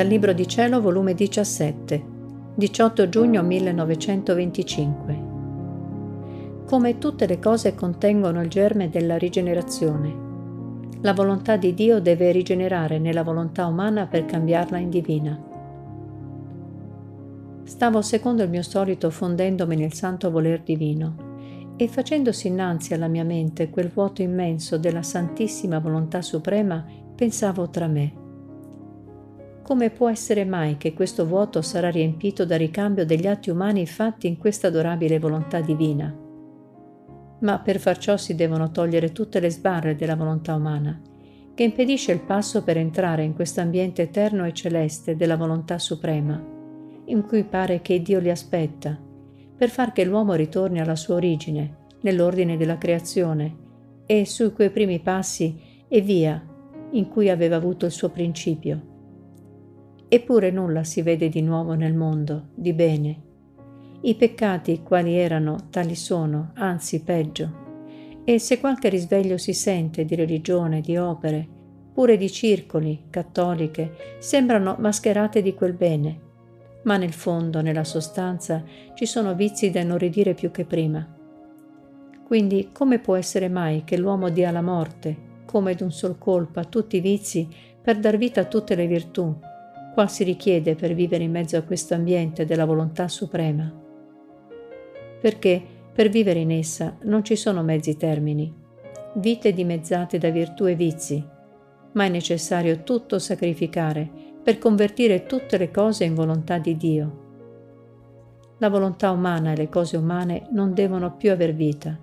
Dal Libro di Cielo, volume 17, 18 giugno 1925. Come tutte le cose contengono il germe della rigenerazione, la volontà di Dio deve rigenerare nella volontà umana per cambiarla in divina. Stavo secondo il mio solito fondendomi nel santo voler divino e facendosi innanzi alla mia mente quel vuoto immenso della santissima volontà suprema, pensavo tra me. Come può essere mai che questo vuoto sarà riempito da ricambio degli atti umani fatti in questa adorabile volontà divina? Ma per far ciò si devono togliere tutte le sbarre della volontà umana, che impedisce il passo per entrare in questo ambiente eterno e celeste della volontà suprema, in cui pare che Dio li aspetta per far che l'uomo ritorni alla sua origine, nell'ordine della creazione, e sui quei primi passi e via in cui aveva avuto il suo principio. Eppure nulla si vede di nuovo nel mondo, di bene. I peccati quali erano, tali sono, anzi peggio. E se qualche risveglio si sente di religione, di opere, pure di circoli, cattoliche, sembrano mascherate di quel bene, ma nel fondo, nella sostanza, ci sono vizi da inorridire più che prima. Quindi come può essere mai che l'uomo dia la morte, come d'un sol colpo, a tutti i vizi per dar vita a tutte le virtù, qual si richiede per vivere in mezzo a questo ambiente della volontà suprema? Perché per vivere in essa non ci sono mezzi termini, vite dimezzate da virtù e vizi, ma è necessario tutto sacrificare per convertire tutte le cose in volontà di Dio. La volontà umana e le cose umane non devono più aver vita,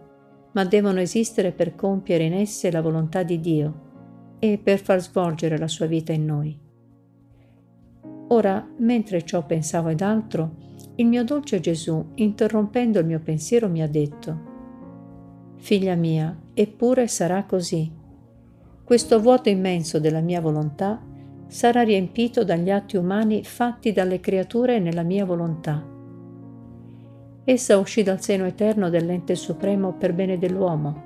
ma devono esistere per compiere in esse la volontà di Dio e per far svolgere la sua vita in noi. Ora, mentre ciò pensavo ed altro, il mio dolce Gesù, interrompendo il mio pensiero, mi ha detto, Figlia mia, eppure sarà così. Questo vuoto immenso della mia volontà sarà riempito dagli atti umani fatti dalle creature nella mia volontà. Essa uscì dal seno eterno dell'ente supremo per bene dell'uomo.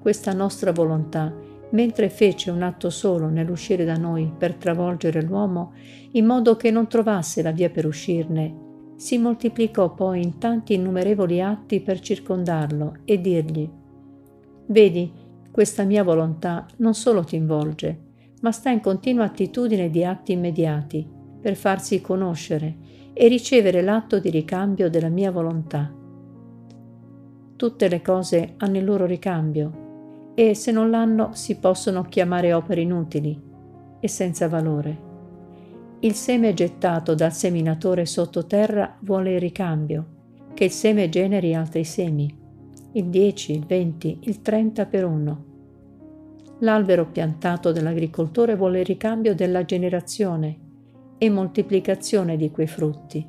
Questa nostra volontà, mentre fece un atto solo nell'uscire da noi per travolgere l'uomo, in modo che non trovasse la via per uscirne, si moltiplicò poi in tanti innumerevoli atti per circondarlo e dirgli, Vedi, questa mia volontà non solo ti involge, ma sta in continua attitudine di atti immediati per farsi conoscere e ricevere l'atto di ricambio della mia volontà. Tutte le cose hanno il loro ricambio e se non l'hanno si possono chiamare opere inutili e senza valore. Il seme gettato dal seminatore sottoterra vuole il ricambio, che il seme generi altri semi, il 10, il 20, il 30 per uno L'albero piantato dall'agricoltore vuole il ricambio della generazione e moltiplicazione di quei frutti.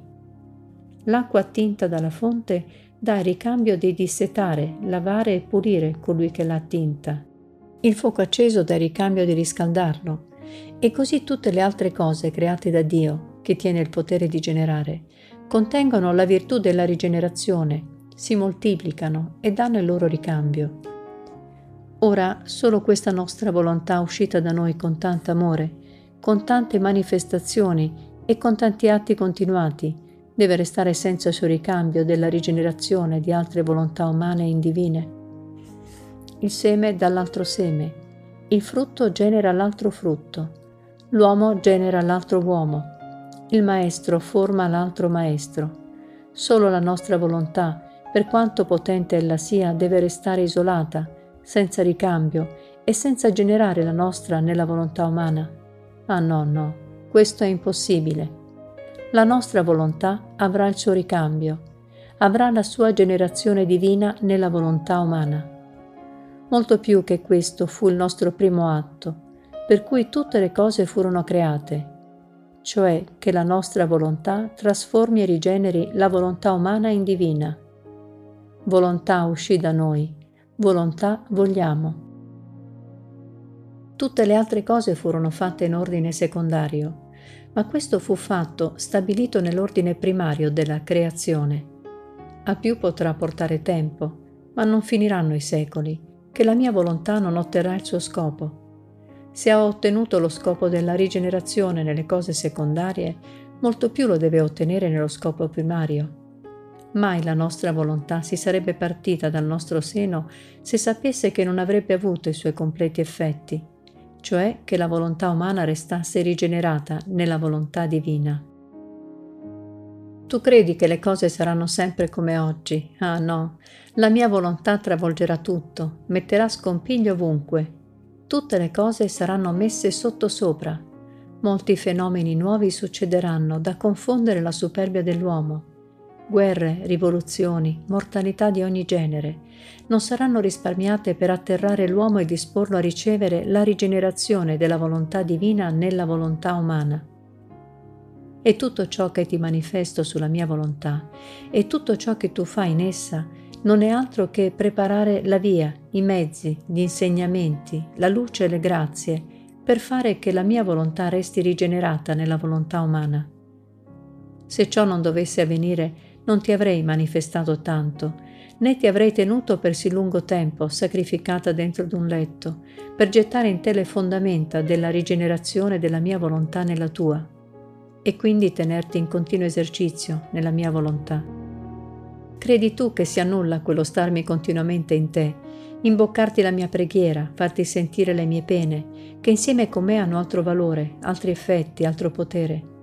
L'acqua attinta dalla fonte dà il ricambio di dissetare, lavare e pulire colui che l'ha attinta. Il fuoco acceso dà il ricambio di riscaldarlo. E così tutte le altre cose create da Dio, che tiene il potere di generare, contengono la virtù della rigenerazione, si moltiplicano e danno il loro ricambio. Ora solo questa nostra volontà uscita da noi con tanto amore, con tante manifestazioni e con tanti atti continuati, deve restare senza suo ricambio della rigenerazione di altre volontà umane e indivine. Il seme dall'altro seme, il frutto genera l'altro frutto, l'uomo genera l'altro uomo, il maestro forma l'altro maestro. Solo la nostra volontà, per quanto potente ella sia, deve restare isolata senza ricambio e senza generare la nostra nella volontà umana? Ah no, no, questo è impossibile. La nostra volontà avrà il suo ricambio, avrà la sua generazione divina nella volontà umana. Molto più che questo fu il nostro primo atto, per cui tutte le cose furono create, cioè che la nostra volontà trasformi e rigeneri la volontà umana in divina. Volontà uscì da noi, volontà vogliamo. Tutte le altre cose furono fatte in ordine secondario, ma questo fu fatto stabilito nell'ordine primario della creazione. A più potrà portare tempo, ma non finiranno i secoli, che la mia volontà non otterrà il suo scopo. Se ha ottenuto lo scopo della rigenerazione nelle cose secondarie, molto più lo deve ottenere nello scopo primario. Mai la nostra volontà si sarebbe partita dal nostro seno se sapesse che non avrebbe avuto i suoi completi effetti, cioè che la volontà umana restasse rigenerata nella volontà divina. Tu credi che le cose saranno sempre come oggi? Ah no, la mia volontà travolgerà tutto, metterà scompiglio ovunque. Tutte le cose saranno messe sottosopra. Molti fenomeni nuovi succederanno da confondere la superbia dell'uomo guerre, rivoluzioni, mortalità di ogni genere, non saranno risparmiate per atterrare l'uomo e disporlo a ricevere la rigenerazione della volontà divina nella volontà umana. E tutto ciò che ti manifesto sulla mia volontà e tutto ciò che tu fai in essa non è altro che preparare la via, i mezzi, gli insegnamenti, la luce e le grazie per fare che la mia volontà resti rigenerata nella volontà umana. Se ciò non dovesse avvenire, non ti avrei manifestato tanto, né ti avrei tenuto per sì lungo tempo sacrificata dentro d'un letto, per gettare in te le fondamenta della rigenerazione della mia volontà nella tua, e quindi tenerti in continuo esercizio nella mia volontà. Credi tu che sia nulla quello starmi continuamente in te, imboccarti la mia preghiera, farti sentire le mie pene, che insieme con me hanno altro valore, altri effetti, altro potere?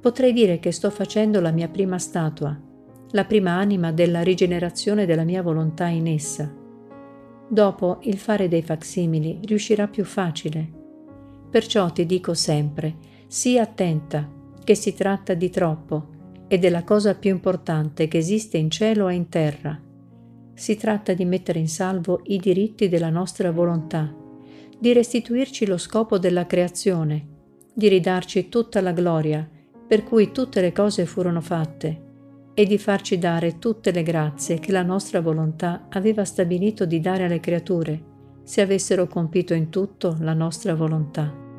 Potrei dire che sto facendo la mia prima statua, la prima anima della rigenerazione della mia volontà in essa. Dopo il fare dei facsimili riuscirà più facile. Perciò ti dico sempre, sii attenta, che si tratta di troppo e della cosa più importante che esiste in cielo e in terra. Si tratta di mettere in salvo i diritti della nostra volontà, di restituirci lo scopo della creazione, di ridarci tutta la gloria, per cui tutte le cose furono fatte, e di farci dare tutte le grazie che la nostra volontà aveva stabilito di dare alle creature, se avessero compito in tutto la nostra volontà.